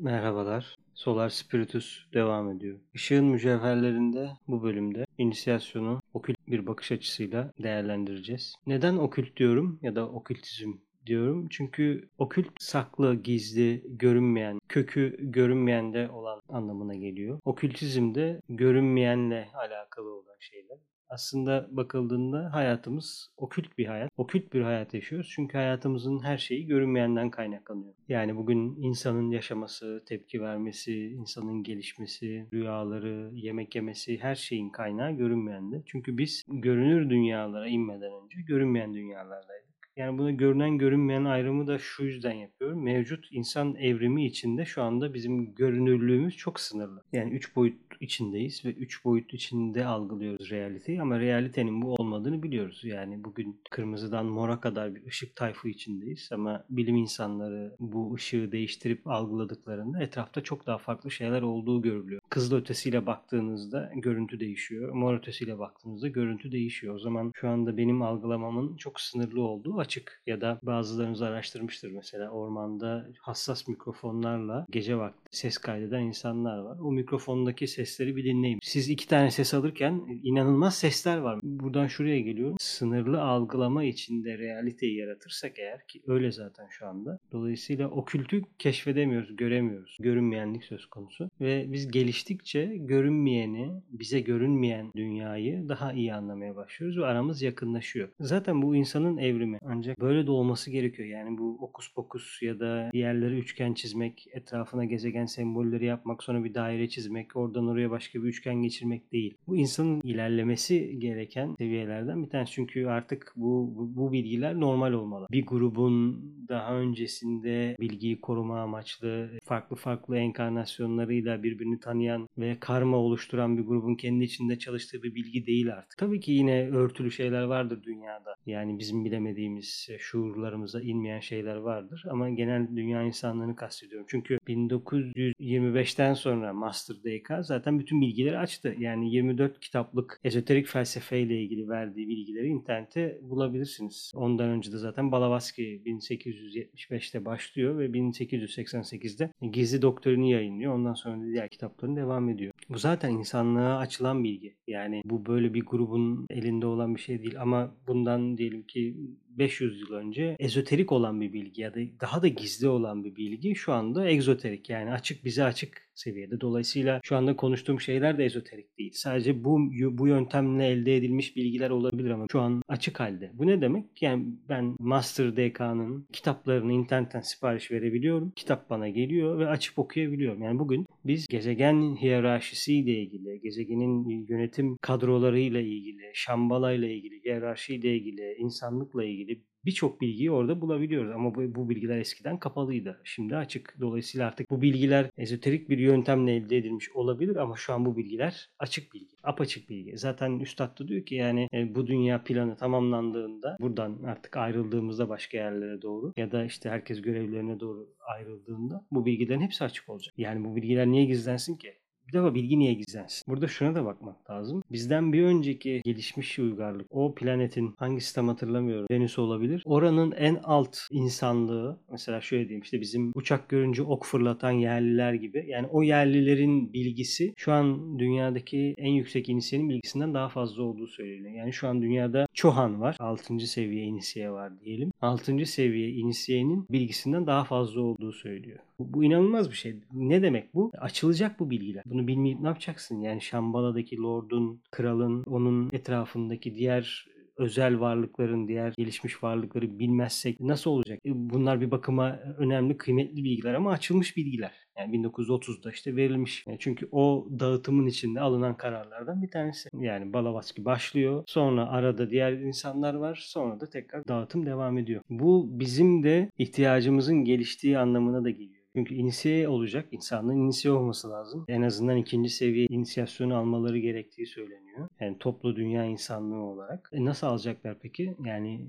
Merhabalar. Solar Spiritus devam ediyor. Işığın mücevherlerinde bu bölümde inisiyasyonu okült bir bakış açısıyla değerlendireceğiz. Neden okült diyorum ya da okültizm diyorum? Çünkü okült saklı, gizli, görünmeyen, kökü görünmeyende olan anlamına geliyor. Okültizm de görünmeyenle alakalı olan şeyler aslında bakıldığında hayatımız okült bir hayat. Okült bir hayat yaşıyoruz çünkü hayatımızın her şeyi görünmeyenden kaynaklanıyor. Yani bugün insanın yaşaması, tepki vermesi, insanın gelişmesi, rüyaları, yemek yemesi her şeyin kaynağı görünmeyende. Çünkü biz görünür dünyalara inmeden önce görünmeyen dünyalardaydık. Yani bunu görünen görünmeyen ayrımı da şu yüzden yapıyorum. Mevcut insan evrimi içinde şu anda bizim görünürlüğümüz çok sınırlı. Yani üç boyut içindeyiz ve üç boyut içinde algılıyoruz realiteyi ama realitenin bu olmadığını biliyoruz. Yani bugün kırmızıdan mora kadar bir ışık tayfı içindeyiz ama bilim insanları bu ışığı değiştirip algıladıklarında etrafta çok daha farklı şeyler olduğu görülüyor. Kızıl ötesiyle baktığınızda görüntü değişiyor. Mor ötesiyle baktığınızda görüntü değişiyor. O zaman şu anda benim algılamamın çok sınırlı olduğu açık. Ya da bazılarınız araştırmıştır mesela ormanda hassas mikrofonlarla gece vakti ses kaydeden insanlar var. O mikrofondaki sesleri bir dinleyin. Siz iki tane ses alırken inanılmaz sesler var. Buradan şuraya geliyorum. Sınırlı algılama içinde realiteyi yaratırsak eğer ki öyle zaten şu anda. Dolayısıyla okültü keşfedemiyoruz, göremiyoruz. Görünmeyenlik söz konusu. Ve biz geliştikçe görünmeyeni, bize görünmeyen dünyayı daha iyi anlamaya başlıyoruz ve aramız yakınlaşıyor. Zaten bu insanın evrimi. Ancak böyle de olması gerekiyor. Yani bu okus pokus ya da yerleri üçgen çizmek, etrafına gezegen sembolleri yapmak, sonra bir daire çizmek, oradan oraya başka bir üçgen geçirmek değil. Bu insanın ilerlemesi gereken seviyelerden bir tanesi. Çünkü artık bu, bu, bu bilgiler normal olmalı. Bir grubun daha öncesinde bilgiyi koruma amaçlı farklı farklı enkarnasyonlarıyla birbirini tanıyan ve karma oluşturan bir grubun kendi içinde çalıştığı bir bilgi değil artık. Tabii ki yine örtülü şeyler vardır dünyada. Yani bizim bilemediğimiz, şuurlarımıza inmeyen şeyler vardır. Ama genel dünya insanlığını kastediyorum. Çünkü 1925'ten sonra Master DK zaten bütün bilgileri açtı. Yani 24 kitaplık ezoterik felsefeyle ilgili verdiği bilgileri internette bulabilirsiniz. Ondan önce de zaten Blavatsky 1875'te başlıyor ve 1888'de Gizli Doktorini yayınlıyor. Ondan sonra da diğer kitapların devam ediyor. Bu zaten insanlığa açılan bilgi. Yani bu böyle bir grubun elinde olan bir şey değil ama bundan diyelim ki 500 yıl önce ezoterik olan bir bilgi ya da daha da gizli olan bir bilgi şu anda egzoterik yani açık bize açık seviyede. Dolayısıyla şu anda konuştuğum şeyler de ezoterik değil. Sadece bu bu yöntemle elde edilmiş bilgiler olabilir ama şu an açık halde. Bu ne demek? Yani ben Master DK'nın kitaplarını internetten sipariş verebiliyorum. Kitap bana geliyor ve açıp okuyabiliyorum. Yani bugün biz gezegen hiyerarşisiyle ilgili, gezegenin yönetim kadrolarıyla ilgili, Şambala ile ilgili, hiyerarşiyle ilgili, insanlıkla ilgili birçok bilgiyi orada bulabiliyoruz. Ama bu, bu bilgiler eskiden kapalıydı. Şimdi açık. Dolayısıyla artık bu bilgiler ezoterik bir yöntemle elde edilmiş olabilir ama şu an bu bilgiler açık bilgi. Apaçık bilgi. Zaten Üstad da diyor ki yani e, bu dünya planı tamamlandığında buradan artık ayrıldığımızda başka yerlere doğru ya da işte herkes görevlerine doğru ayrıldığında bu bilgilerin hepsi açık olacak. Yani bu bilgiler niye gizlensin ki? Bir defa bilgi niye gizlensin? Burada şuna da bakmak lazım. Bizden bir önceki gelişmiş uygarlık, o planetin hangi sistem hatırlamıyorum, Venüs olabilir. Oranın en alt insanlığı, mesela şöyle diyeyim işte bizim uçak görünce ok fırlatan yerliler gibi. Yani o yerlilerin bilgisi şu an dünyadaki en yüksek inisiyenin bilgisinden daha fazla olduğu söyleniyor. Yani şu an dünyada Çohan var. 6. seviye inisiye var diyelim. 6. seviye inisiyenin bilgisinden daha fazla olduğu söylüyor. Bu, bu inanılmaz bir şey. Ne demek bu? Açılacak bu bilgiler. Bunu bilmeyip ne yapacaksın? Yani Şambala'daki lordun, kralın, onun etrafındaki diğer özel varlıkların, diğer gelişmiş varlıkları bilmezsek nasıl olacak? E, bunlar bir bakıma önemli, kıymetli bilgiler ama açılmış bilgiler. Yani 1930'da işte verilmiş. Yani çünkü o dağıtımın içinde alınan kararlardan bir tanesi. Yani Balavatsky başlıyor. Sonra arada diğer insanlar var. Sonra da tekrar dağıtım devam ediyor. Bu bizim de ihtiyacımızın geliştiği anlamına da geliyor. Çünkü inisiye olacak. insanların inisiye olması lazım. En azından ikinci seviye inisiyasyonu almaları gerektiği söyleniyor. Yani toplu dünya insanlığı olarak. E nasıl alacaklar peki? Yani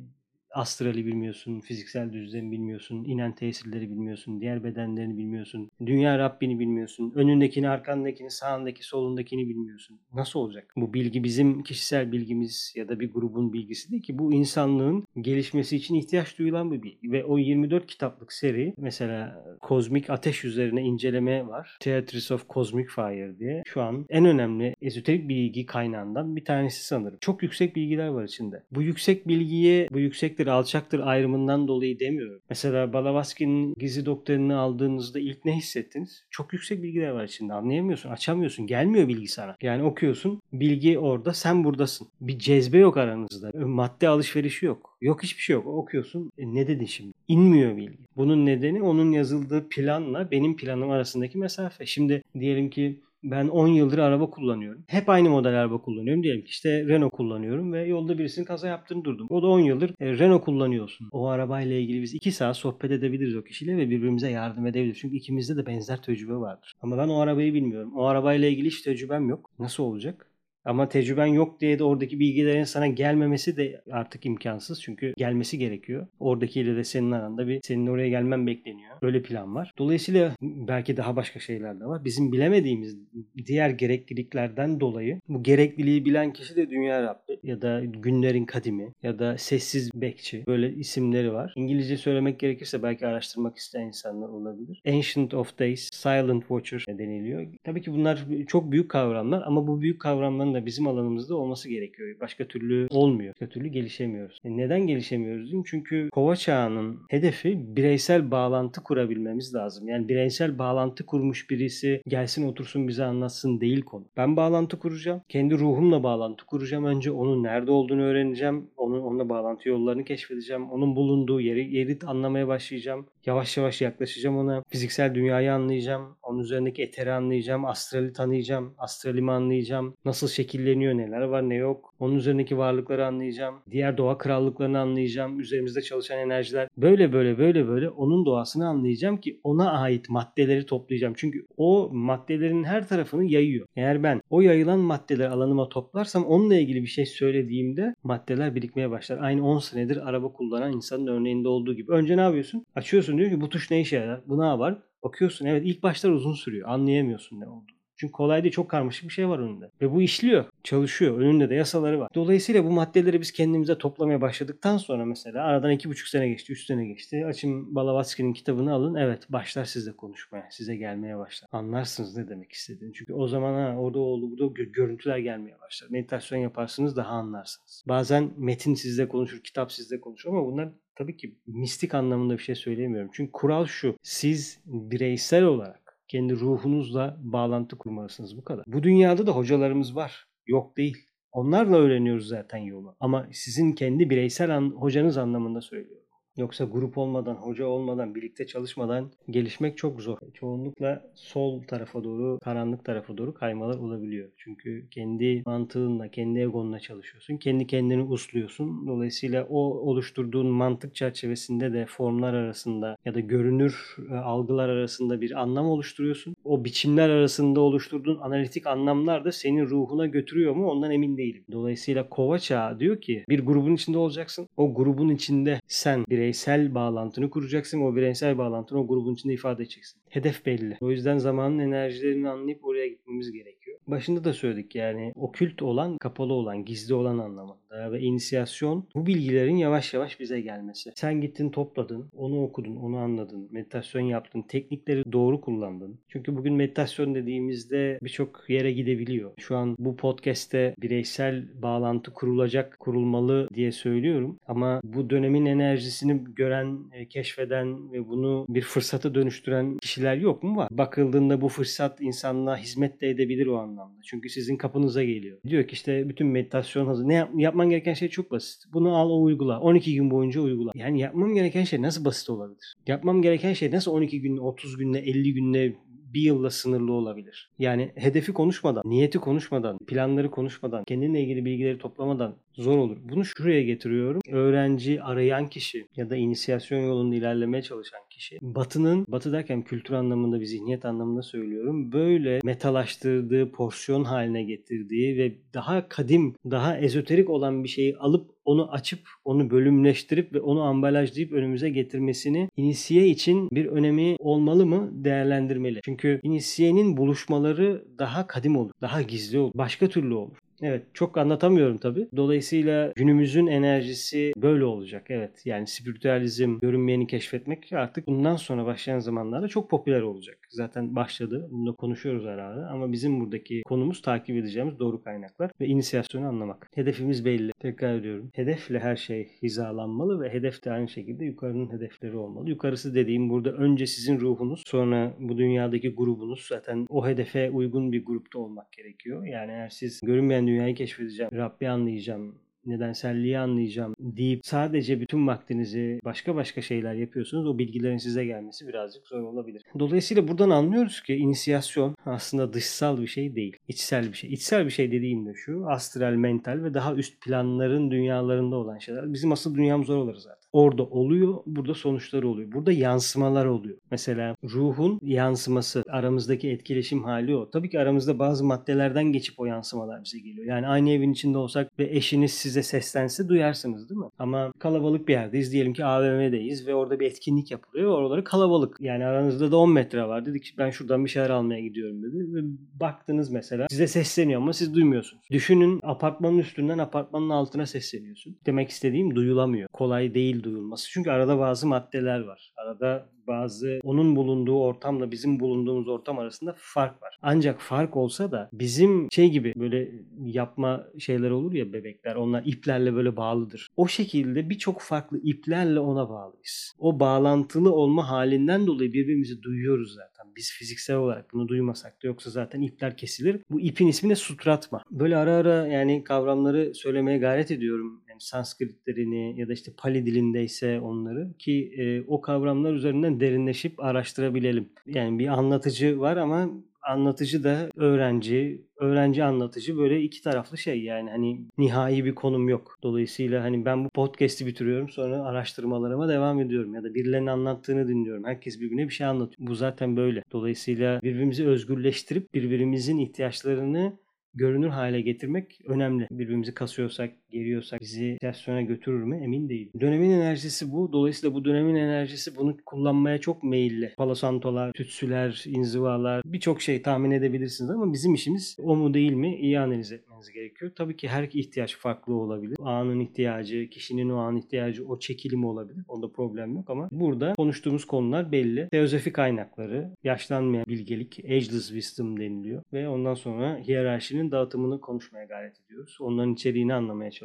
astrali bilmiyorsun, fiziksel düzlemi bilmiyorsun, inen tesirleri bilmiyorsun, diğer bedenlerini bilmiyorsun, dünya Rabbini bilmiyorsun, önündekini, arkandakini, sağındaki, solundakini bilmiyorsun. Nasıl olacak? Bu bilgi bizim kişisel bilgimiz ya da bir grubun bilgisi değil ki. Bu insanlığın gelişmesi için ihtiyaç duyulan bir bilgi. Ve o 24 kitaplık seri mesela kozmik ateş üzerine inceleme var. Theatris of Cosmic Fire diye. Şu an en önemli ezoterik bilgi kaynağından bir tanesi sanırım. Çok yüksek bilgiler var içinde. Bu yüksek bilgiye bu yüksektir alçaktır ayrımından dolayı demiyorum. Mesela Balavaski'nin gizli doktrinini aldığınızda ilk ne hissettiniz? Çok yüksek bilgiler var içinde. Anlayamıyorsun, açamıyorsun. Gelmiyor bilgi sana. Yani okuyorsun. Bilgi orada, sen buradasın. Bir cezbe yok aranızda. Madde alışverişi yok. Yok hiçbir şey yok. Okuyorsun. E ne dedin şimdi? İnmiyor bilgi. Bunun nedeni onun yazıldığı planla benim planım arasındaki mesafe. Şimdi diyelim ki ben 10 yıldır araba kullanıyorum. Hep aynı model araba kullanıyorum. Diyelim ki işte Renault kullanıyorum ve yolda birisinin kaza yaptığını durdum. O da 10 yıldır e, Renault kullanıyorsun. O arabayla ilgili biz 2 saat sohbet edebiliriz o kişiyle ve birbirimize yardım edebiliriz. Çünkü ikimizde de benzer tecrübe vardır. Ama ben o arabayı bilmiyorum. O arabayla ilgili hiç tecrübem yok. Nasıl olacak? Ama tecrüben yok diye de oradaki bilgilerin sana gelmemesi de artık imkansız. Çünkü gelmesi gerekiyor. Oradakiyle de senin aranda bir senin oraya gelmen bekleniyor. Böyle plan var. Dolayısıyla belki daha başka şeyler de var. Bizim bilemediğimiz diğer gerekliliklerden dolayı bu gerekliliği bilen kişi de Dünya Rabbi ya da Günlerin Kadimi ya da Sessiz Bekçi böyle isimleri var. İngilizce söylemek gerekirse belki araştırmak isteyen insanlar olabilir. Ancient of Days, Silent Watcher deniliyor. Tabii ki bunlar çok büyük kavramlar ama bu büyük kavramların da bizim alanımızda olması gerekiyor. Başka türlü olmuyor. Başka türlü gelişemiyoruz. E neden gelişemiyoruz? Çünkü kova çağının hedefi bireysel bağlantı kurabilmemiz lazım. Yani bireysel bağlantı kurmuş birisi gelsin otursun bize anlatsın değil konu. Ben bağlantı kuracağım. Kendi ruhumla bağlantı kuracağım. Önce onun nerede olduğunu öğreneceğim. Onun onunla bağlantı yollarını keşfedeceğim. Onun bulunduğu yeri, yeri anlamaya başlayacağım. Yavaş yavaş yaklaşacağım ona. Fiziksel dünyayı anlayacağım. Onun üzerindeki eteri anlayacağım. Astrali tanıyacağım. Astralimi anlayacağım. Nasıl şekilleniyor, neler var ne yok. Onun üzerindeki varlıkları anlayacağım. Diğer doğa krallıklarını anlayacağım. Üzerimizde çalışan enerjiler. Böyle böyle böyle böyle onun doğasını anlayacağım ki ona ait maddeleri toplayacağım. Çünkü o maddelerin her tarafını yayıyor. Eğer ben o yayılan maddeleri alanıma toplarsam onunla ilgili bir şey söylediğimde maddeler birikmeye başlar. Aynı 10 senedir araba kullanan insanın örneğinde olduğu gibi. Önce ne yapıyorsun? Açıyorsun diyor ki bu tuş ne işe yarar? Bu ne yapar? Bakıyorsun evet ilk başlar uzun sürüyor. Anlayamıyorsun ne oldu. Çünkü kolay değil çok karmaşık bir şey var önünde. Ve bu işliyor. Çalışıyor. Önünde de yasaları var. Dolayısıyla bu maddeleri biz kendimize toplamaya başladıktan sonra mesela aradan iki buçuk sene geçti, üç sene geçti. Açın Balavatsky'nin kitabını alın. Evet başlar sizle konuşmaya. Size gelmeye başlar. Anlarsınız ne demek istediğini. Çünkü o zaman ha, orada oldu burada görüntüler gelmeye başlar. Meditasyon yaparsınız daha anlarsınız. Bazen metin sizle konuşur, kitap sizle konuşur ama bunlar tabii ki mistik anlamında bir şey söyleyemiyorum. Çünkü kural şu. Siz bireysel olarak kendi ruhunuzla bağlantı kurmalısınız bu kadar. Bu dünyada da hocalarımız var. Yok değil. Onlarla öğreniyoruz zaten yolu. Ama sizin kendi bireysel an, hocanız anlamında söylüyorum. Yoksa grup olmadan, hoca olmadan, birlikte çalışmadan gelişmek çok zor. Çoğunlukla sol tarafa doğru, karanlık tarafa doğru kaymalar olabiliyor. Çünkü kendi mantığınla, kendi egonla çalışıyorsun. Kendi kendini usluyorsun. Dolayısıyla o oluşturduğun mantık çerçevesinde de formlar arasında ya da görünür e, algılar arasında bir anlam oluşturuyorsun. O biçimler arasında oluşturduğun analitik anlamlar da senin ruhuna götürüyor mu ondan emin değilim. Dolayısıyla kova çağı diyor ki bir grubun içinde olacaksın. O grubun içinde sen bir bireysel bağlantını kuracaksın. O bireysel bağlantını o grubun içinde ifade edeceksin. Hedef belli. O yüzden zamanın enerjilerini anlayıp oraya gitmemiz gerekiyor. Başında da söyledik yani okült olan, kapalı olan, gizli olan anlamında ve inisiyasyon bu bilgilerin yavaş yavaş bize gelmesi. Sen gittin topladın, onu okudun, onu anladın, meditasyon yaptın, teknikleri doğru kullandın. Çünkü bugün meditasyon dediğimizde birçok yere gidebiliyor. Şu an bu podcast'te bireysel bağlantı kurulacak, kurulmalı diye söylüyorum. Ama bu dönemin enerjisini gören, e, keşfeden ve bunu bir fırsata dönüştüren kişiler yok mu? Var. Bakıldığında bu fırsat insanlığa hizmet de edebilir o anlamda. Çünkü sizin kapınıza geliyor. Diyor ki işte bütün meditasyon hazır. Ne yap- yapman gereken şey çok basit. Bunu al o uygula. 12 gün boyunca uygula. Yani yapmam gereken şey nasıl basit olabilir? Yapmam gereken şey nasıl 12 günle, 30 günle, 50 günle bir yılla sınırlı olabilir. Yani hedefi konuşmadan, niyeti konuşmadan, planları konuşmadan, kendinle ilgili bilgileri toplamadan zor olur. Bunu şuraya getiriyorum. Öğrenci arayan kişi ya da inisiyasyon yolunda ilerlemeye çalışan kişi batının, batı derken kültür anlamında bir zihniyet anlamında söylüyorum. Böyle metalaştırdığı, porsiyon haline getirdiği ve daha kadim, daha ezoterik olan bir şeyi alıp onu açıp onu bölümleştirip ve onu ambalajlayıp önümüze getirmesini inisiye için bir önemi olmalı mı değerlendirmeli. Çünkü inisiyenin buluşmaları daha kadim olur, daha gizli olur, başka türlü olur. Evet çok anlatamıyorum tabii. Dolayısıyla günümüzün enerjisi böyle olacak. Evet yani spiritüalizm, görünmeyeni keşfetmek artık bundan sonra başlayan zamanlarda çok popüler olacak. Zaten başladı. Bunu da konuşuyoruz ara. Ama bizim buradaki konumuz takip edeceğimiz doğru kaynaklar ve inisiyasyonu anlamak. Hedefimiz belli. Tekrar ediyorum. Hedefle her şey hizalanmalı ve hedef de aynı şekilde yukarının hedefleri olmalı. Yukarısı dediğim burada önce sizin ruhunuz sonra bu dünyadaki grubunuz zaten o hedefe uygun bir grupta olmak gerekiyor. Yani eğer siz görünmeyen dünyayı keşfedeceğim, Rabbi anlayacağım, nedenselliği anlayacağım deyip sadece bütün vaktinizi başka başka şeyler yapıyorsunuz. O bilgilerin size gelmesi birazcık zor olabilir. Dolayısıyla buradan anlıyoruz ki inisiyasyon aslında dışsal bir şey değil. içsel bir şey. İçsel bir şey dediğim de şu. Astral, mental ve daha üst planların dünyalarında olan şeyler. Bizim asıl dünyamız oraları zaten. Orada oluyor, burada sonuçları oluyor. Burada yansımalar oluyor. Mesela ruhun yansıması, aramızdaki etkileşim hali o. Tabii ki aramızda bazı maddelerden geçip o yansımalar bize geliyor. Yani aynı evin içinde olsak ve eşiniz size seslense duyarsınız değil mi? Ama kalabalık bir yerdeyiz. Diyelim ki AVM'deyiz ve orada bir etkinlik yapılıyor. Oraları kalabalık. Yani aranızda da 10 metre var. Dedik ki ben şuradan bir şeyler almaya gidiyorum dedi. Ve baktınız mesela size sesleniyor ama siz duymuyorsunuz. Düşünün apartmanın üstünden apartmanın altına sesleniyorsun. Demek istediğim duyulamıyor. Kolay değil duyulması. Çünkü arada bazı maddeler var. Arada bazı onun bulunduğu ortamla bizim bulunduğumuz ortam arasında fark var. Ancak fark olsa da bizim şey gibi böyle yapma şeyler olur ya bebekler onlar iplerle böyle bağlıdır. O şekilde birçok farklı iplerle ona bağlıyız. O bağlantılı olma halinden dolayı birbirimizi duyuyoruz zaten. Biz fiziksel olarak bunu duymasak da yoksa zaten ipler kesilir. Bu ipin ismi de sutratma. Böyle ara ara yani kavramları söylemeye gayret ediyorum. Sanskritlerini ya da işte Pali dilindeyse onları ki e, o kavramlar üzerinden derinleşip araştırabilelim. Yani bir anlatıcı var ama anlatıcı da öğrenci, öğrenci anlatıcı böyle iki taraflı şey yani hani nihai bir konum yok. Dolayısıyla hani ben bu podcast'i bitiriyorum sonra araştırmalarıma devam ediyorum ya da birilerinin anlattığını dinliyorum. Herkes birbirine bir şey anlatıyor. Bu zaten böyle. Dolayısıyla birbirimizi özgürleştirip birbirimizin ihtiyaçlarını görünür hale getirmek önemli. Birbirimizi kasıyorsak, geriyorsak bizi tersiyona götürür mü emin değilim. Dönemin enerjisi bu. Dolayısıyla bu dönemin enerjisi bunu kullanmaya çok meyilli. Palosantolar, tütsüler, inzivalar birçok şey tahmin edebilirsiniz ama bizim işimiz o mu değil mi iyi analiz etmeniz gerekiyor. Tabii ki her ihtiyaç farklı olabilir. Anın ihtiyacı, kişinin o an ihtiyacı, o çekilimi olabilir. Onda problem yok ama burada konuştuğumuz konular belli. Teozofi kaynakları, yaşlanmayan bilgelik, ageless wisdom deniliyor ve ondan sonra hiyerarşinin dağıtımını konuşmaya gayret ediyoruz. Onların içeriğini anlamaya çalışıyoruz.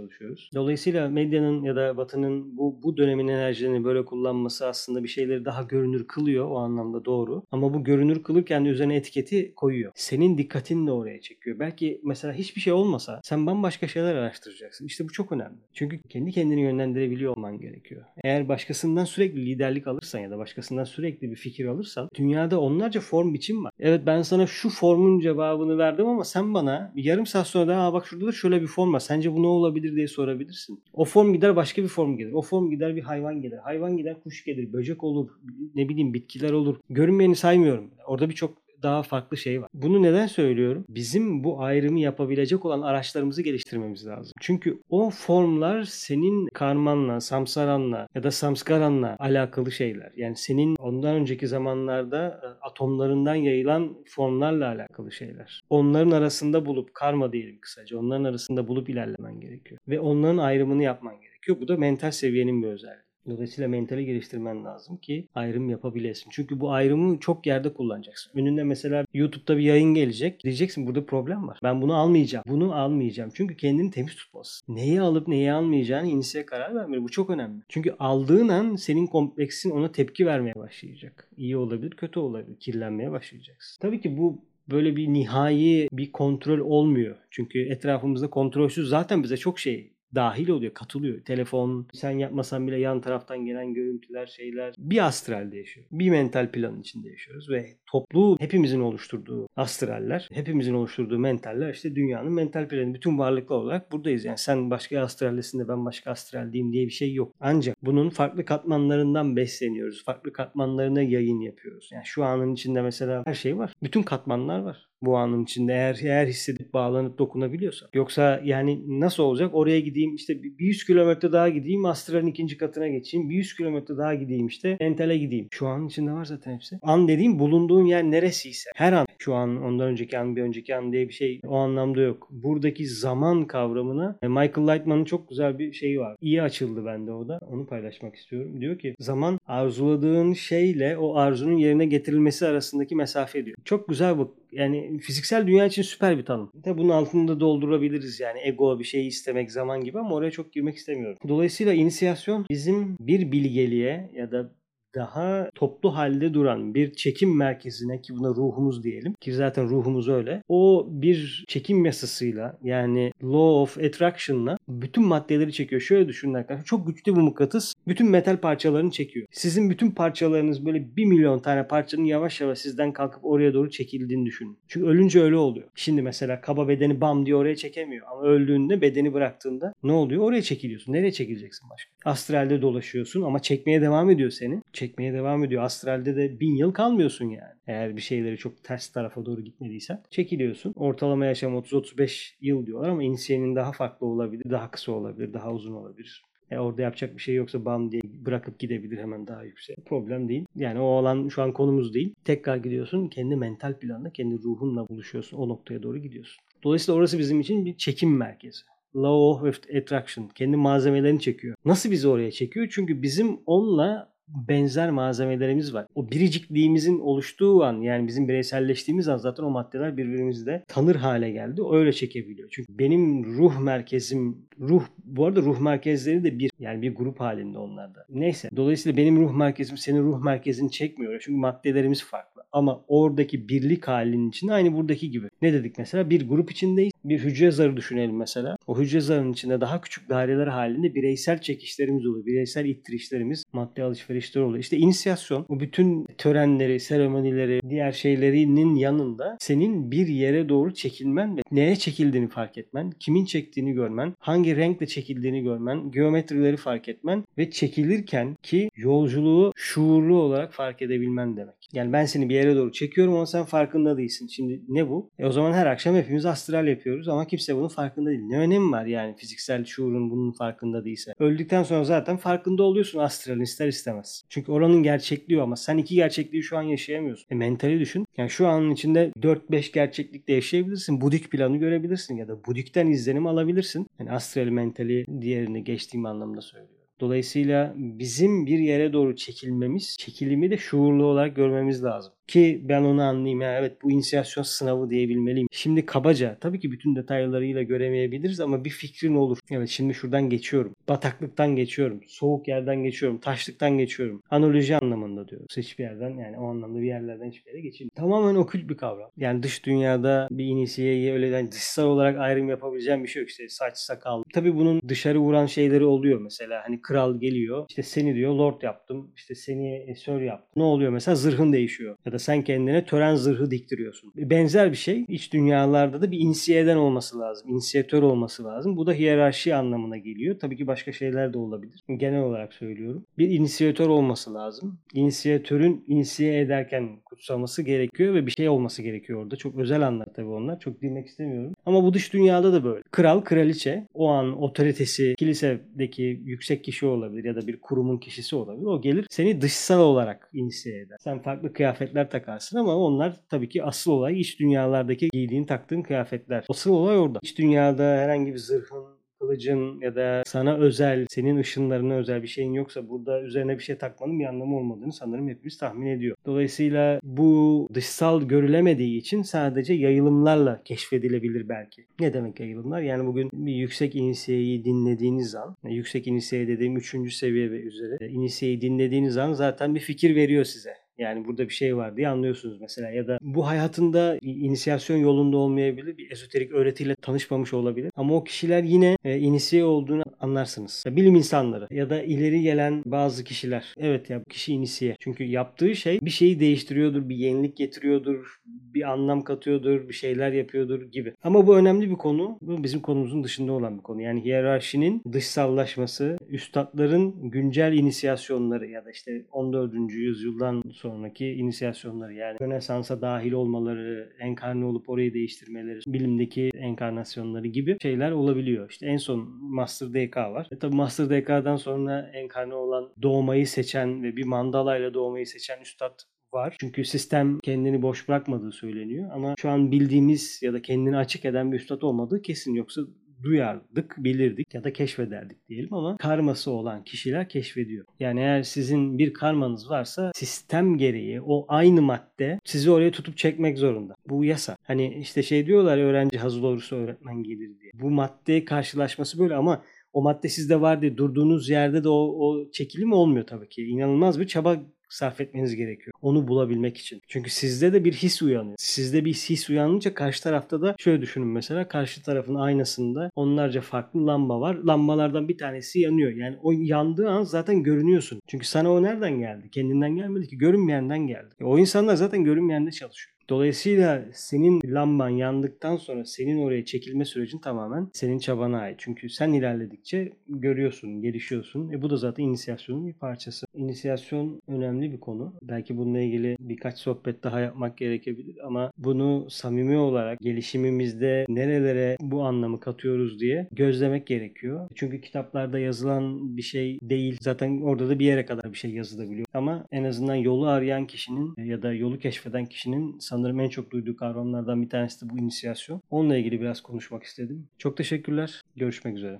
Dolayısıyla medyanın ya da batının bu, bu dönemin enerjilerini böyle kullanması aslında bir şeyleri daha görünür kılıyor. O anlamda doğru. Ama bu görünür kılırken de üzerine etiketi koyuyor. Senin dikkatin de oraya çekiyor. Belki mesela hiçbir şey olmasa sen bambaşka şeyler araştıracaksın. İşte bu çok önemli. Çünkü kendi kendini yönlendirebiliyor olman gerekiyor. Eğer başkasından sürekli liderlik alırsan ya da başkasından sürekli bir fikir alırsan dünyada onlarca form biçim var. Evet ben sana şu formun cevabını verdim ama sen bana yarım saat sonra da bak şurada da şöyle bir form var. Sence bu ne olabilir diye sorabilirsin. O form gider başka bir form gelir. O form gider bir hayvan gelir. Hayvan gider kuş gelir. Böcek olur. Ne bileyim bitkiler olur. Görünmeyeni saymıyorum. Orada birçok daha farklı şey var. Bunu neden söylüyorum? Bizim bu ayrımı yapabilecek olan araçlarımızı geliştirmemiz lazım. Çünkü o formlar senin karmanla, samsaranla ya da samskaranla alakalı şeyler. Yani senin ondan önceki zamanlarda e, atomlarından yayılan formlarla alakalı şeyler. Onların arasında bulup karma diyelim kısaca. Onların arasında bulup ilerlemen gerekiyor. Ve onların ayrımını yapman gerekiyor. Bu da mental seviyenin bir özelliği. Dolayısıyla mentali geliştirmen lazım ki ayrım yapabilesin. Çünkü bu ayrımı çok yerde kullanacaksın. Önünde mesela YouTube'da bir yayın gelecek. Diyeceksin burada problem var. Ben bunu almayacağım. Bunu almayacağım. Çünkü kendini temiz tutmalısın. Neyi alıp neyi almayacağını inisiye karar vermeli. Bu çok önemli. Çünkü aldığın an senin kompleksin ona tepki vermeye başlayacak. İyi olabilir, kötü olabilir. Kirlenmeye başlayacaksın. Tabii ki bu böyle bir nihai bir kontrol olmuyor. Çünkü etrafımızda kontrolsüz zaten bize çok şey dahil oluyor, katılıyor. Telefon, sen yapmasan bile yan taraftan gelen görüntüler, şeyler bir astralde yaşıyor. Bir mental planın içinde yaşıyoruz ve toplu hepimizin oluşturduğu astraller, hepimizin oluşturduğu mentaller işte dünyanın mental planı. Bütün varlıklar olarak buradayız. Yani sen başka astraldesin de ben başka astraldeyim diye bir şey yok. Ancak bunun farklı katmanlarından besleniyoruz. Farklı katmanlarına yayın yapıyoruz. Yani şu anın içinde mesela her şey var. Bütün katmanlar var bu anın içinde eğer eğer hissedip bağlanıp dokunabiliyorsa. Yoksa yani nasıl olacak? Oraya gideyim işte bir 100 kilometre daha gideyim astralin ikinci katına geçeyim. Bir 100 kilometre daha gideyim işte mentale gideyim. Şu an içinde var zaten hepsi. An dediğim bulunduğun yer neresiyse. Her an şu an ondan önceki an bir önceki an diye bir şey o anlamda yok. Buradaki zaman kavramına e, Michael Lightman'ın çok güzel bir şeyi var. İyi açıldı bende o da. Onu paylaşmak istiyorum. Diyor ki zaman arzuladığın şeyle o arzunun yerine getirilmesi arasındaki mesafe diyor. Çok güzel bu yani fiziksel dünya için süper bir tanım. Tabi bunun altında doldurabiliriz yani ego bir şey istemek zaman gibi ama oraya çok girmek istemiyorum. Dolayısıyla inisiyasyon bizim bir bilgeliğe ya da daha toplu halde duran bir çekim merkezine ki buna ruhumuz diyelim ki zaten ruhumuz öyle. O bir çekim yasasıyla yani law of attraction'la bütün maddeleri çekiyor. Şöyle düşünün arkadaşlar çok güçlü bir mıknatıs bütün metal parçalarını çekiyor. Sizin bütün parçalarınız böyle bir milyon tane parçanın yavaş yavaş sizden kalkıp oraya doğru çekildiğini düşünün. Çünkü ölünce öyle oluyor. Şimdi mesela kaba bedeni bam diye oraya çekemiyor ama öldüğünde bedeni bıraktığında ne oluyor? Oraya çekiliyorsun. Nereye çekileceksin başka? Astralde dolaşıyorsun ama çekmeye devam ediyor seni. Çekmeye devam ediyor. Astralde de bin yıl kalmıyorsun yani. Eğer bir şeyleri çok ters tarafa doğru gitmediysen çekiliyorsun. Ortalama yaşam 30-35 yıl diyorlar ama insiyenin daha farklı olabilir, daha kısa olabilir, daha uzun olabilir. E orada yapacak bir şey yoksa bam diye bırakıp gidebilir hemen daha yüksek. Problem değil. Yani o olan şu an konumuz değil. Tekrar gidiyorsun kendi mental planla, kendi ruhunla buluşuyorsun. O noktaya doğru gidiyorsun. Dolayısıyla orası bizim için bir çekim merkezi. Law of Attraction. Kendi malzemelerini çekiyor. Nasıl bizi oraya çekiyor? Çünkü bizim onunla benzer malzemelerimiz var. O biricikliğimizin oluştuğu an yani bizim bireyselleştiğimiz an zaten o maddeler birbirimizle tanır hale geldi. Öyle çekebiliyor. Çünkü benim ruh merkezim ruh bu arada ruh merkezleri de bir yani bir grup halinde onlarda. Neyse. Dolayısıyla benim ruh merkezim senin ruh merkezini çekmiyor. Çünkü maddelerimiz farklı. Ama oradaki birlik halinin içinde aynı buradaki gibi. Ne dedik mesela? Bir grup içindeyiz. Bir hücre zarı düşünelim mesela. O hücre zarının içinde daha küçük daireler halinde bireysel çekişlerimiz oluyor. Bireysel ittirişlerimiz, madde alışverişleri oluyor. İşte inisiyasyon, o bütün törenleri, seremonileri, diğer şeylerinin yanında senin bir yere doğru çekilmen ve neye çekildiğini fark etmen, kimin çektiğini görmen, hangi renkle çekildiğini görmen, geometrileri fark etmen ve çekilirken ki yolculuğu şuurlu olarak fark edebilmen demek. Yani ben seni bir yere doğru çekiyorum ama sen farkında değilsin. Şimdi ne bu? E o zaman her akşam hepimiz astral yapıyoruz ama kimse bunun farkında değil. Ne önemi var yani fiziksel şuurun bunun farkında değilse? Öldükten sonra zaten farkında oluyorsun astralin ister istemez. Çünkü oranın gerçekliği ama sen iki gerçekliği şu an yaşayamıyorsun. E mentali düşün. Yani şu anın içinde 4-5 gerçeklikte yaşayabilirsin. Budik planı görebilirsin ya da Budik'ten izlenim alabilirsin. Yani astral mentali diğerini geçtiğim anlamda söylüyorum. Dolayısıyla bizim bir yere doğru çekilmemiz, çekilimi de şuurlu olarak görmemiz lazım. Ki ben onu anlayayım. Yani evet bu inisiyasyon sınavı diyebilmeliyim. Şimdi kabaca tabii ki bütün detaylarıyla göremeyebiliriz ama bir fikrin olur. Evet şimdi şuradan geçiyorum. Bataklıktan geçiyorum. Soğuk yerden geçiyorum. Taşlıktan geçiyorum. Analoji anlamında diyoruz. Hiçbir yerden yani o anlamda bir yerlerden hiçbir yere geçeyim. Tamamen okült bir kavram. Yani dış dünyada bir inisiyeyi öyle yani dışsal olarak ayrım yapabileceğim bir şey yok. İşte saç sakal. Tabii bunun dışarı vuran şeyleri oluyor mesela. Hani kral geliyor. İşte seni diyor lord yaptım. İşte seni sir yaptım. Ne oluyor mesela? Zırhın değişiyor. Ya da sen kendine tören zırhı diktiriyorsun. Benzer bir şey iç dünyalarda da bir inisiyeden olması lazım. İnisiyatör olması lazım. Bu da hiyerarşi anlamına geliyor. Tabii ki başka şeyler de olabilir. Genel olarak söylüyorum. Bir inisiyatör olması lazım. İnisiyatörün inisiye ederken kutsaması gerekiyor ve bir şey olması gerekiyor orada. Çok özel anlar tabii onlar. Çok bilmek istemiyorum. Ama bu dış dünyada da böyle. Kral, kraliçe o an otoritesi kilisedeki yüksek kişi olabilir ya da bir kurumun kişisi olabilir. O gelir seni dışsal olarak inisiye eder. Sen farklı kıyafetler takarsın ama onlar tabii ki asıl olay iç dünyalardaki giydiğin taktığın kıyafetler. Asıl olay orada. İç dünyada herhangi bir zırhın kılıcın ya da sana özel, senin ışınlarına özel bir şeyin yoksa burada üzerine bir şey takmanın bir anlamı olmadığını sanırım hepimiz tahmin ediyor. Dolayısıyla bu dışsal görülemediği için sadece yayılımlarla keşfedilebilir belki. Ne demek yayılımlar? Yani bugün bir yüksek inisiyeyi dinlediğiniz an, yüksek inisiye dediğim 3. seviye ve üzeri inisiyeyi dinlediğiniz an zaten bir fikir veriyor size. Yani burada bir şey var diye anlıyorsunuz mesela ya da bu hayatında inisiyasyon yolunda olmayabilir. Bir ezoterik öğretiyle tanışmamış olabilir. Ama o kişiler yine e, inisiye olduğunu anlarsınız. Ya bilim insanları ya da ileri gelen bazı kişiler. Evet ya bu kişi inisiye. Çünkü yaptığı şey bir şeyi değiştiriyordur, bir yenilik getiriyordur, bir anlam katıyordur, bir şeyler yapıyordur gibi. Ama bu önemli bir konu. Bu bizim konumuzun dışında olan bir konu. Yani hiyerarşinin dışsallaşması, üstadların güncel inisiyasyonları ya da işte 14. yüzyıldan sonra sonraki inisiyasyonları yani Rönesans'a dahil olmaları, enkarne olup orayı değiştirmeleri, bilimdeki enkarnasyonları gibi şeyler olabiliyor. İşte en son Master DK var. E tabi Master DK'dan sonra enkarne olan doğmayı seçen ve bir mandalayla doğmayı seçen üstad var. Çünkü sistem kendini boş bırakmadığı söyleniyor. Ama şu an bildiğimiz ya da kendini açık eden bir üstad olmadığı kesin. Yoksa duyardık, bilirdik ya da keşfederdik diyelim ama karması olan kişiler keşfediyor. Yani eğer sizin bir karmanız varsa sistem gereği o aynı madde sizi oraya tutup çekmek zorunda. Bu yasa. Hani işte şey diyorlar öğrenci hazır olursa öğretmen gelir diye. Bu madde karşılaşması böyle ama o madde sizde var diye durduğunuz yerde de o, o çekilim olmuyor tabii ki. İnanılmaz bir çaba sarf etmeniz gerekiyor. Onu bulabilmek için. Çünkü sizde de bir his uyanıyor. Sizde bir his uyanınca karşı tarafta da şöyle düşünün mesela karşı tarafın aynasında onlarca farklı lamba var. Lambalardan bir tanesi yanıyor. Yani o yandığı an zaten görünüyorsun. Çünkü sana o nereden geldi? Kendinden gelmedi ki. Görünmeyenden geldi. E, o insanlar zaten görünmeyende çalışıyor. Dolayısıyla senin lamban yandıktan sonra senin oraya çekilme sürecin tamamen senin çabana ait. Çünkü sen ilerledikçe görüyorsun, gelişiyorsun. E bu da zaten inisiyasyonun bir parçası. İnisiyasyon önemli bir konu. Belki bununla ilgili birkaç sohbet daha yapmak gerekebilir ama bunu samimi olarak gelişimimizde nerelere bu anlamı katıyoruz diye gözlemek gerekiyor. Çünkü kitaplarda yazılan bir şey değil. Zaten orada da bir yere kadar bir şey yazılabiliyor. Ama en azından yolu arayan kişinin ya da yolu keşfeden kişinin sanırım en çok duyduğu kavramlardan bir tanesi de bu inisiyasyon. Onunla ilgili biraz konuşmak istedim. Çok teşekkürler. Görüşmek üzere.